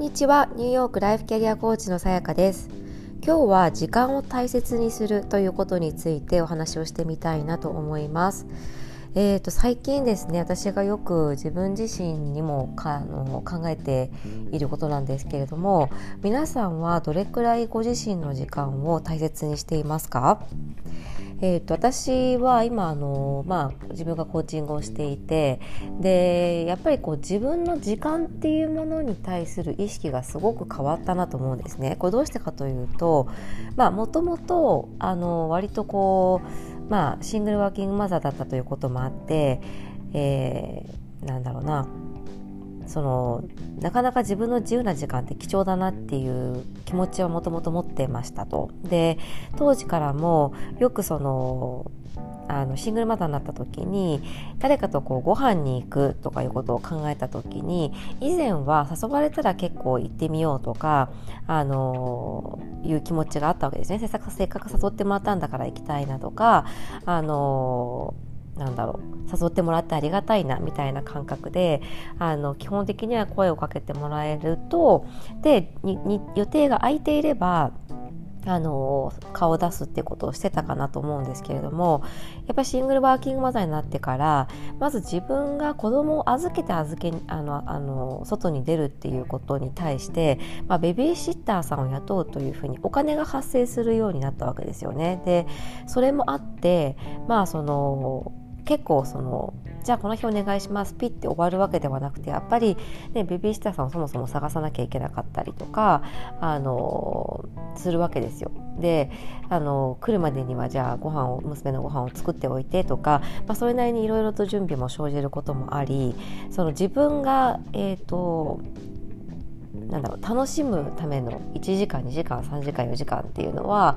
んにちは。ニューヨークライフキャリアコーチのさやかです。今日は時間を大切にするということについてお話をしてみたいなと思います。えーと、最近ですね私がよく自分自身にもかあの考えていることなんですけれども皆さんはどれくらいご自身の時間を大切にしていますか？えーと、私は今あの、まあ、自分がコーチングをしていてでやっぱりこう自分の時間っていうものに対する意識がすごく変わったなと思うんですね。これどうしてかというともともと割とこう、まあ、シングルワーキングマザーだったということもあって、えー、なんだろうなそのなかなか自分の自由な時間って貴重だなっていう気持ちはもともと持ってましたと。で当時からもよくそのあのシングルマザーになった時に誰かとこうご飯に行くとかいうことを考えた時に以前は誘われたら結構行ってみようとかあのいう気持ちがあったわけですね。せっかく誘ってもらったんだから行きたいなとかあのなんだろう誘ってもらってありがたいなみたいな感覚であの基本的には声をかけてもらえるとで予定が空いていればあの顔を出すってことをしてたかなと思うんですけれどもやっぱりシングルワーキングマザーになってからまず自分が子供を預けて預けあのあの外に出るっていうことに対して、まあ、ベビーシッターさんを雇うというふうにお金が発生するようになったわけですよね。でそれもあってまあその結構そのじゃあこの日お願いしますピッて終わるわけではなくてやっぱり、ね、ベビーシッターさんをそもそも探さなきゃいけなかったりとかあのするわけですよ。であの来るまでにはじゃあご飯を娘のご飯を作っておいてとか、まあ、それなりにいろいろと準備も生じることもありその自分が、えーとなんだろう楽しむための1時間2時間3時間4時間っていうのは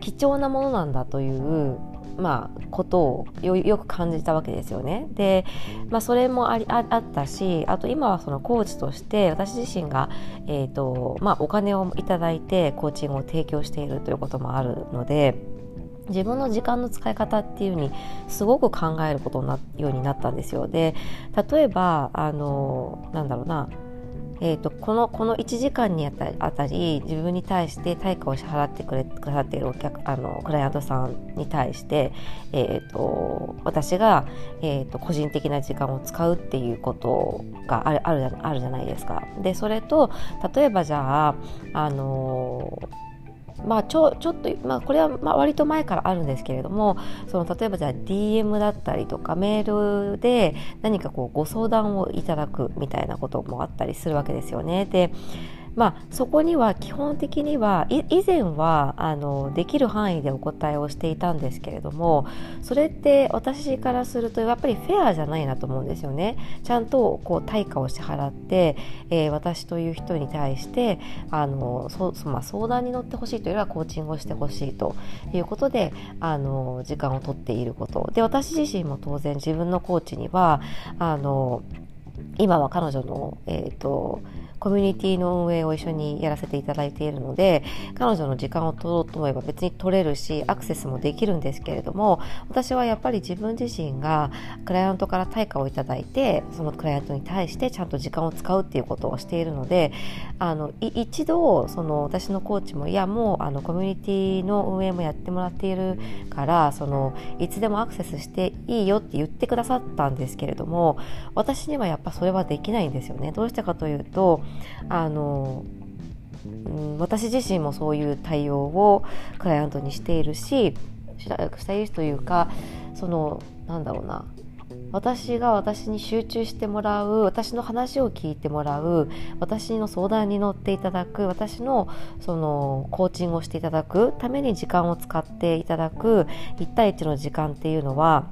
貴重なものなんだというまあ、ことをよく感じたわけですよね。で、まあ、それもありあったしあと今はそのコーチとして私自身が、えーとまあ、お金をいただいてコーチングを提供しているということもあるので。自分の時間の使い方っていうにすごく考えることなようになったんですよ。で例えばあのなんだろうなえーと、このこの1時間にあたあたり自分に対して対価を支払ってくれくださっているお客あのクライアントさんに対して、えーと、私が、えーと、個人的な時間を使うっていうことがあるあるあるじゃないですか。でそれと例えばじゃああのーまあ、ちょちょっと、まあ、これはまあ割と前からあるんですけれどもその例えばじゃあ DM だったりとかメールで何かこうご相談をいただくみたいなこともあったりするわけですよね。でまあ、そこには基本的には以前はあのできる範囲でお答えをしていたんですけれどもそれって私からするとやっぱりフェアじゃないなと思うんですよね。ちゃんとこう対価を支払って、えー、私という人に対してあのそまあ、相談に乗ってほしいというよりはコーチングをしてほしいということであの時間を取っていることで私自身も当然自分のコーチにはあの今は彼女の、えーとコミュニティの運営を一緒にやらせていただいているので彼女の時間を取ろうと思えば別に取れるしアクセスもできるんですけれども私はやっぱり自分自身がクライアントから対価をいただいてそのクライアントに対してちゃんと時間を使うっていうことをしているのであの一度その私のコーチもいやもうあのコミュニティの運営もやってもらっているからそのいつでもアクセスしていいよって言ってくださったんですけれども私にはやっぱそれはできないんですよね。どうしてかというとあの私自身もそういう対応をクライアントにしているしスタイリストというかそのなんだろうな。私が私に集中してもらう私の話を聞いてもらう私の相談に乗っていただく私のそのコーチングをしていただくために時間を使っていただく1対1の時間っていうのは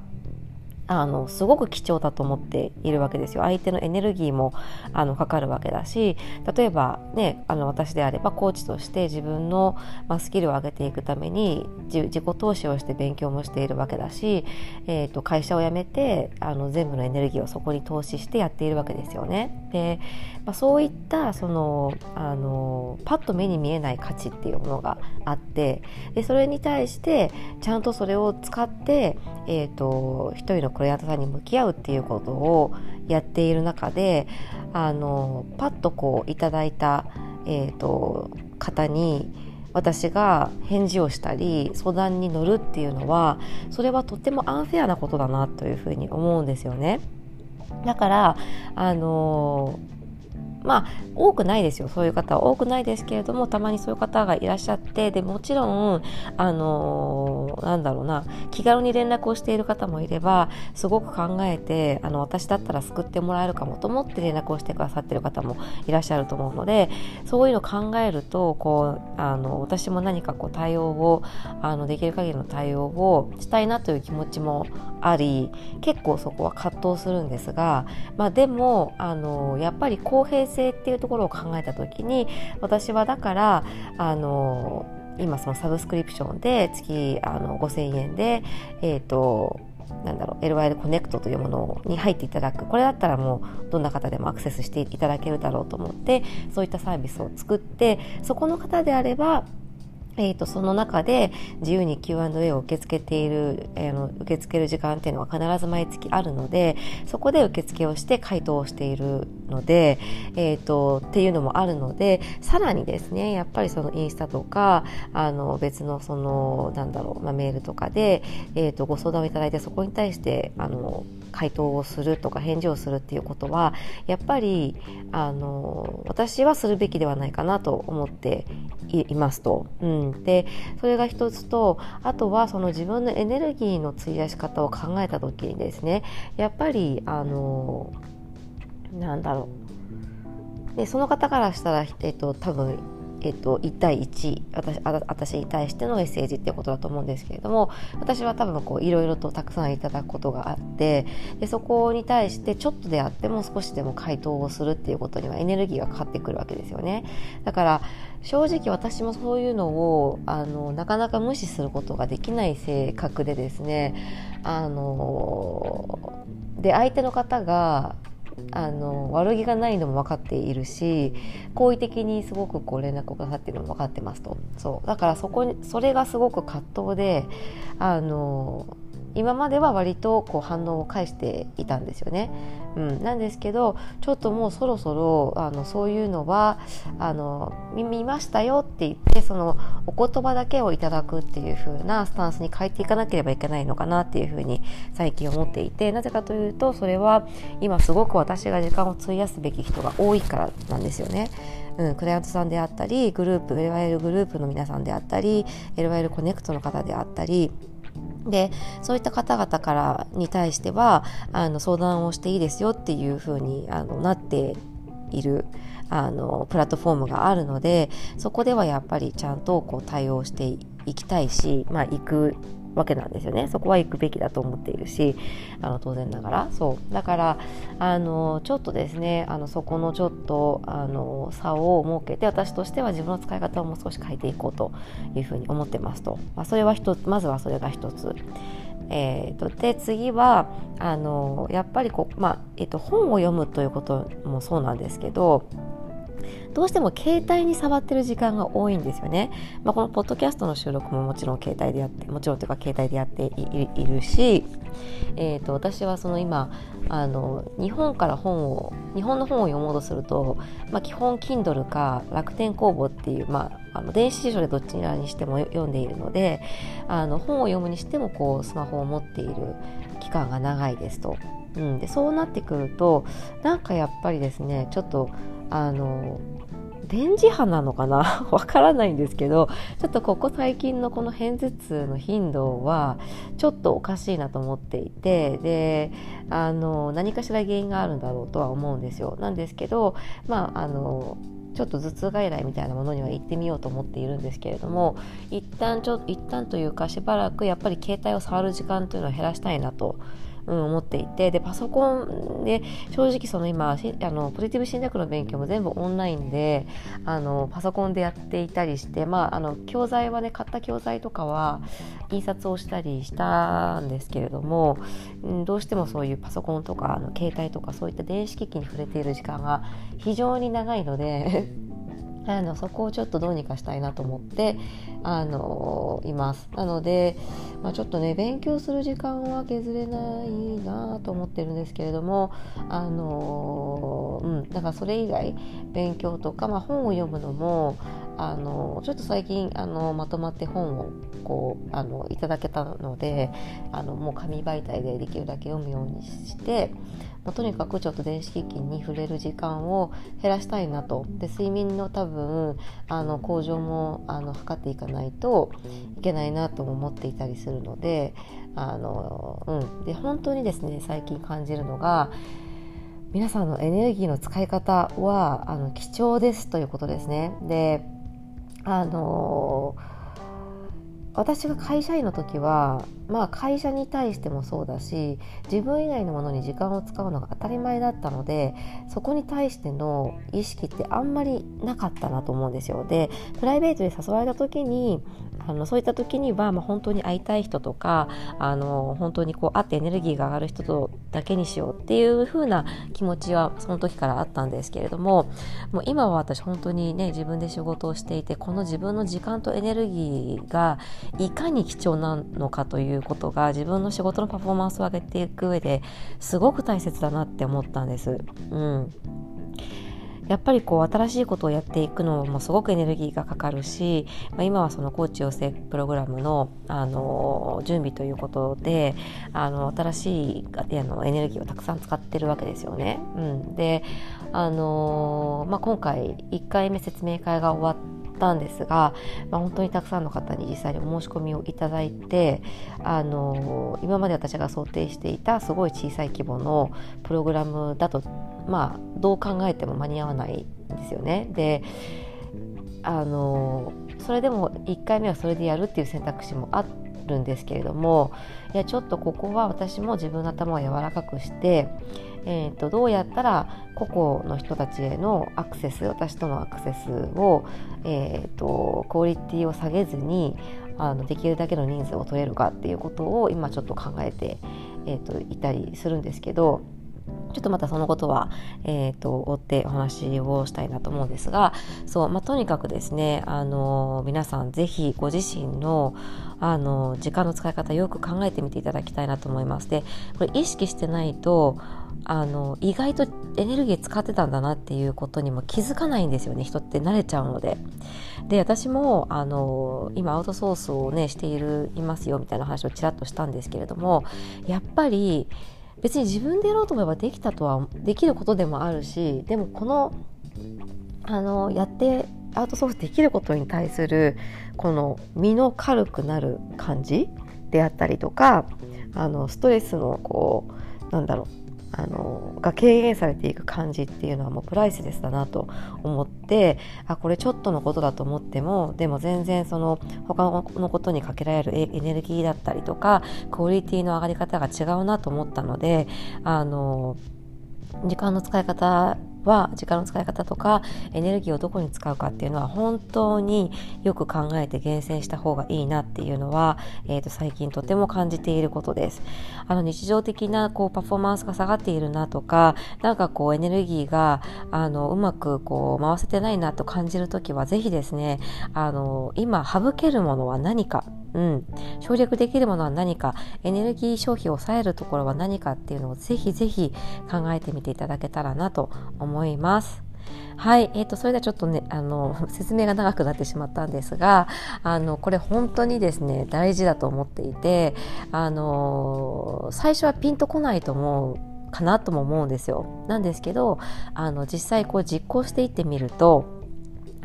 あのすごく貴重だと思っているわけですよ相手のエネルギーもあのかかるわけだし例えばねあの私であればコーチとして自分の、まあ、スキルを上げていくために自己投資をして勉強もしているわけだし、えーと、会社を辞めてあの全部のエネルギーをそこに投資してやっているわけですよね。で、まあ、そういったそのあのパッと目に見えない価値っていうものがあってでそれに対してちゃんとそれを使って、えーと一人のクライアントさんに向き合うっていうことをやっている中であのパッとこういただいた、えーと、方に私が返事をしたり相談に乗るっていうのはそれはとってもアンフェアなことだなというふうに思うんですよね。だからあのまあ多くないですよそういう方は。多くないですけれどもたまにそういう方がいらっしゃってでもちろんあのなんだろうな気軽に連絡をしている方もいればすごく考えてあの私だったら救ってもらえるかもと思って連絡をしてくださってる方もいらっしゃると思うのでそういうのを考えるとこうあの私も何かこう対応をあのできる限りの対応をしたいなという気持ちもあり結構そこは葛藤するんですが、まあ、でもあのやっぱり公平性っていうところを考えた時に私はだからあの今そのサブスクリプションで月あの5000円でえっ、ー、となんだろう LYL コネクトというものに入っていただく。これだったらもうどんな方でもアクセスしていただけるだろうと思ってそういったサービスを作ってそこの方であればえーと、その中で自由に Q&A を受け付けている、えー、の受け付ける時間っていうのは必ず毎月あるのでそこで受付をして回答をしているので、えーと、っていうのもあるのでさらにですねやっぱりそのインスタとかあの別のそのなんだろう、まあ、メールとかで、えーと、ご相談をいただいてそこに対してあの回答をするとか返事をするっていうことはやっぱりあの私はするべきではないかなと思っていますと。うん、でそれが一つとあとはその自分のエネルギーの費やし方を考えた時にですねやっぱりあのなんだろうでその方からしたら、えっと、多分えっと、1対1私私に対してのメッセージっていうことだと思うんですけれども私は多分こういろいろとたくさんいただくことがあってでそこに対してちょっとであっても少しでも回答をするっていうことにはエネルギーがかかってくるわけですよね。だから正直私もそういうのをあのなかなか無視することができない性格でですねあので相手の方があの悪気がないのも分かっているし好意的にすごくこう連絡をくださっているのも分かってますと。そう。だからそこにそれがすごく葛藤であの今までは割とこう反応を返していたんですよね。うん、なんですけどちょっともうそろそろあのそういうのはあの見ましたよって言ってそのお言葉だけをいただくっていう風なスタンスに変えていかなければいけないのかなっていう風に最近思っていてなぜかというとそれは今すごく私が時間を費やすべき人が多いからなんですよね。うん、クライアントさんであったりグループ LYL グループの皆さんであったり LYL コネクトの方であったりでそういった方々からに対してはあの相談をしていいですよっていうふうにあのなっているあのプラットフォームがあるのでそこではやっぱりちゃんとこう対応していきたいし、まあ、行くわけなんですよね。そこは行くべきだと思っているしあの当然ながら。そう。だからあのちょっとですねあのそこのちょっとあの差を設けて私としては自分の使い方をもう少し変えていこうというふうに思ってますと、まあ、それは一つまずはそれが一つ。えーと、で次はあのやっぱりこう、まあえーと本を読むということもそうなんですけどどうしても携帯に触ってる時間が多いんですよね。まあ、このポッドキャストの収録ももちろん携帯でやってもちろんというか携帯でやっているし、えーと、私はその今あの日本から本を日本の本を読もうとすると、まあ、基本 Kindle か楽天工房っていう、まあ、あの電子辞書でどちらにしても読んでいるのであの本を読むにしてもこうスマホを持っている期間が長いですと。うん、でそうなってくるとなんかやっぱりですねちょっとあの電磁波なのかな？わからないんですけどちょっとここ最近のこの片頭痛の頻度はちょっとおかしいなと思っていてであの何かしら原因があるんだろうとは思うんですよ。なんですけどまああのちょっと頭痛外来みたいなものには行ってみようと思っているんですけれども一旦ちょ一旦というかしばらくやっぱり携帯を触る時間というのを減らしたいなとうん、思っていてでパソコンで正直その今あのポジティブ心理学の勉強も全部オンラインであのパソコンでやっていたりして、まあ、あの教材はね買った教材とかは印刷をしたりしたんですけれども、うん、どうしてもそういうパソコンとかあの携帯とかそういった電子機器に触れている時間が非常に長いのであのそこをちょっとどうにかしたいなと思ってあのいます。なので、まあ、ちょっとね勉強する時間は削れないなと思ってるんですけれどもあのうんだからそれ以外勉強とか、まあ、本を読むのもあのちょっと最近あのまとまって本をこうあのいただけたのであのもう紙媒体でできるだけ読むようにしてまあ、とにかくちょっと電子機器に触れる時間を減らしたいなとで睡眠の多分あの向上もあの測っていかないといけないなとも思っていたりするのであの、うん、で本当にですね最近感じるのが皆さんのエネルギーの使い方はあの貴重ですということですね。であの私が会社員の時はまあ会社に対してもそうだし自分以外のものに時間を使うのが当たり前だったのでそこに対しての意識ってあんまりなかったなと思うんですよ。でプライベートで誘われた時にあのそういった時には、まあ、本当に会いたい人とかあの本当にこう会ってエネルギーが上がる人とだけにしようっていう風な気持ちはその時からあったんですけれどももう今は私本当にね自分で仕事をしていてこの自分の時間とエネルギーがいかに貴重なのかということが自分の仕事のパフォーマンスを上げていく上ですごく大切だなって思ったんです。うんやっぱりこう新しいことをやっていくのもすごくエネルギーがかかるし、まあ、今はそのコーチ養成プログラムのあの準備ということであの新しいあのエネルギーをたくさん使ってるわけですよね。うん、であの、まあ、今回1回目説明会が終わったんですが、まあ、本当にたくさんの方に実際にお申し込みをいただいてあの今まで私が想定していたすごい小さい規模のプログラムだとまあどう考えても間に合わないんですよね。であのそれでも1回目はそれでやるっていう選択肢もあるんですけれどもいやちょっとここは私も自分の頭を柔らかくしてえーと、どうやったら個々の人たちへのアクセス私とのアクセスを、えーと、クオリティを下げずにあのできるだけの人数を取れるかっていうことを今ちょっと考えて、えーといたりするんですけどちょっとまたそのことは、えーと、追ってお話をしたいなと思うんですがそう、まあ、とにかくですねあの皆さんぜひご自身のあの時間の使い方よく考えてみていただきたいなと思います。でこれ意識してないとあの意外とエネルギー使ってたんだなっていうことにも気づかないんですよね人って慣れちゃうので。で私もあの今アウトソースをねしているいますよみたいな話をちらっとしたんですけれどもやっぱり別に自分でやろうと思えばできたとはできることでもあるしでもこのあのやってアウトソースできることに対するこの身の軽くなる感じであったりとかあのストレスのこうなんだろうあのが軽減されていく感じっていうのはもうプライスレスだなと思ってあこれちょっとのことだと思ってもでも全然その他のことにかけられるエネルギーだったりとかクオリティの上がり方が違うなと思ったのであの時間の使い方は時間の使い方とかエネルギーをどこに使うかっていうのは本当によく考えて厳選した方がいいなっていうのは、えー、と最近とても感じていることです。あの日常的なこうパフォーマンスが下がっているなとかなんかこうエネルギーがあのうまくこう回せてないなと感じる時はぜひですねあの今省けるものは何かうん、省略できるものは何かエネルギー消費を抑えるところは何かっていうのをぜひぜひ考えてみていただけたらなと思います。はい、えーと、それではちょっとねあの 説明が長くなってしまったんですがあのこれ本当にですね大事だと思っていてあの最初はピンとこないと思うかなとも思うんですよ。なんですけどあの実際こう実行していってみると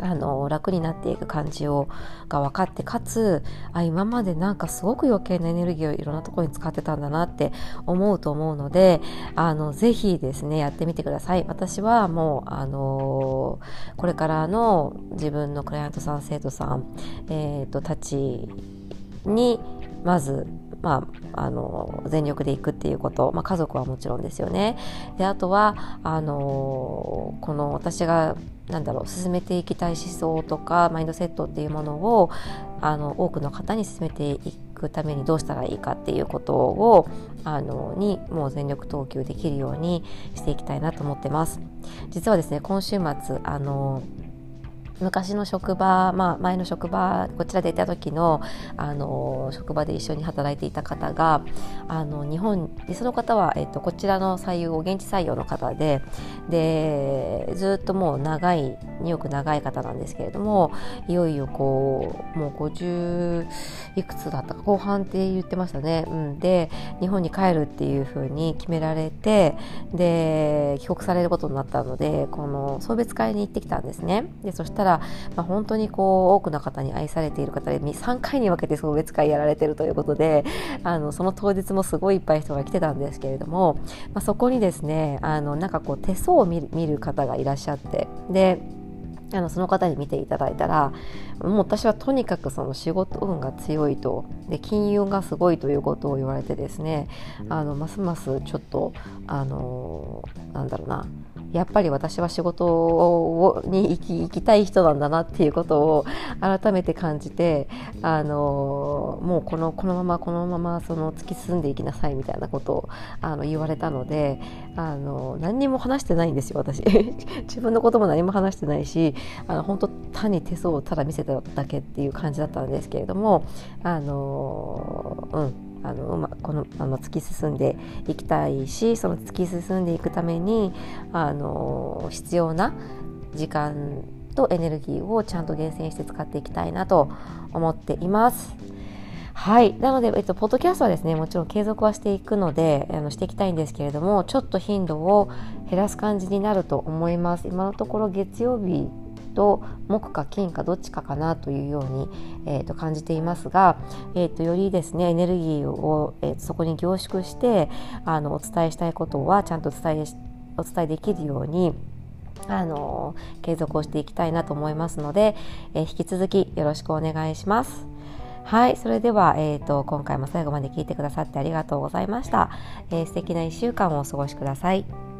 あの楽になっていく感じをが分かってかつあ今までなんかすごく余計なエネルギーをいろんなところに使ってたんだなって思うと思うのであのぜひですねやってみてください。私はもうあのこれからの自分のクライアントさん生徒さん、えーと、たちにまずまあ、あの全力でいくっていうこと、まあ、家族はもちろんですよね。であとはあのこの私がなんだろう進めていきたい思想とかマインドセットっていうものをあの多くの方に進めていくためにどうしたらいいかっていうことをあのにもう全力投球できるようにしていきたいなと思ってます。実はですね今週末あの昔の職場、まあ、前の職場こちらでいた時のあの職場で一緒に働いていた方があの日本でその方は、えっと、こちらの採用現地採用の方ででずっともう長い2億長い方なんですけれどもいよいよこうもう50いくつだったか後半って言ってましたね、うん、で日本に帰るっていうふうに決められてで帰国されることになったのでこの送別会に行ってきたんですね。でそしたら、まあ、本当にこう多くの方に愛されている方で3回に分けて送別会やられてるということであのその当日もすごいいっぱい人が来てたんですけれども、まあ、そこにですねあのなんかこう手相を見る方がいらっしゃってであのその方に見ていただいたらもう私はとにかくその仕事運が強いとで金運がすごいということを言われてですねあのますますちょっとあのなんだろうなやっぱり私は仕事をに行き行きたい人なんだなっていうことを改めて感じてあのもうこのこのままこのままその突き進んでいきなさいみたいなことをあの言われたのであの何にも話してないんですよ私。自分のことも何も話してないしあの本当単に手相をただ見せただけっていう感じだったんですけれどもあのうん。あの、ま、このまま突き進んでいきたいしその突き進んでいくためにあの必要な時間とエネルギーをちゃんと厳選して使っていきたいなと思っています。はい。なので、えっと、ポッドキャストはですね、もちろん継続はしていくので、あのしていきたいんですけれども、ちょっと頻度を減らす感じになると思います。今のところ月曜日と木か金かどっちかかなというように、えー、と感じていますが、えー、とよりですねエネルギーを、えー、そこに凝縮してあのお伝えしたいことはちゃんと伝えお伝えできるようにあの継続をしていきたいなと思いますので、えー、引き続きよろしくお願いします。はい、それでは、えーと、今回も最後まで聞いてくださってありがとうございました。えー、素敵な1週間をお過ごしください。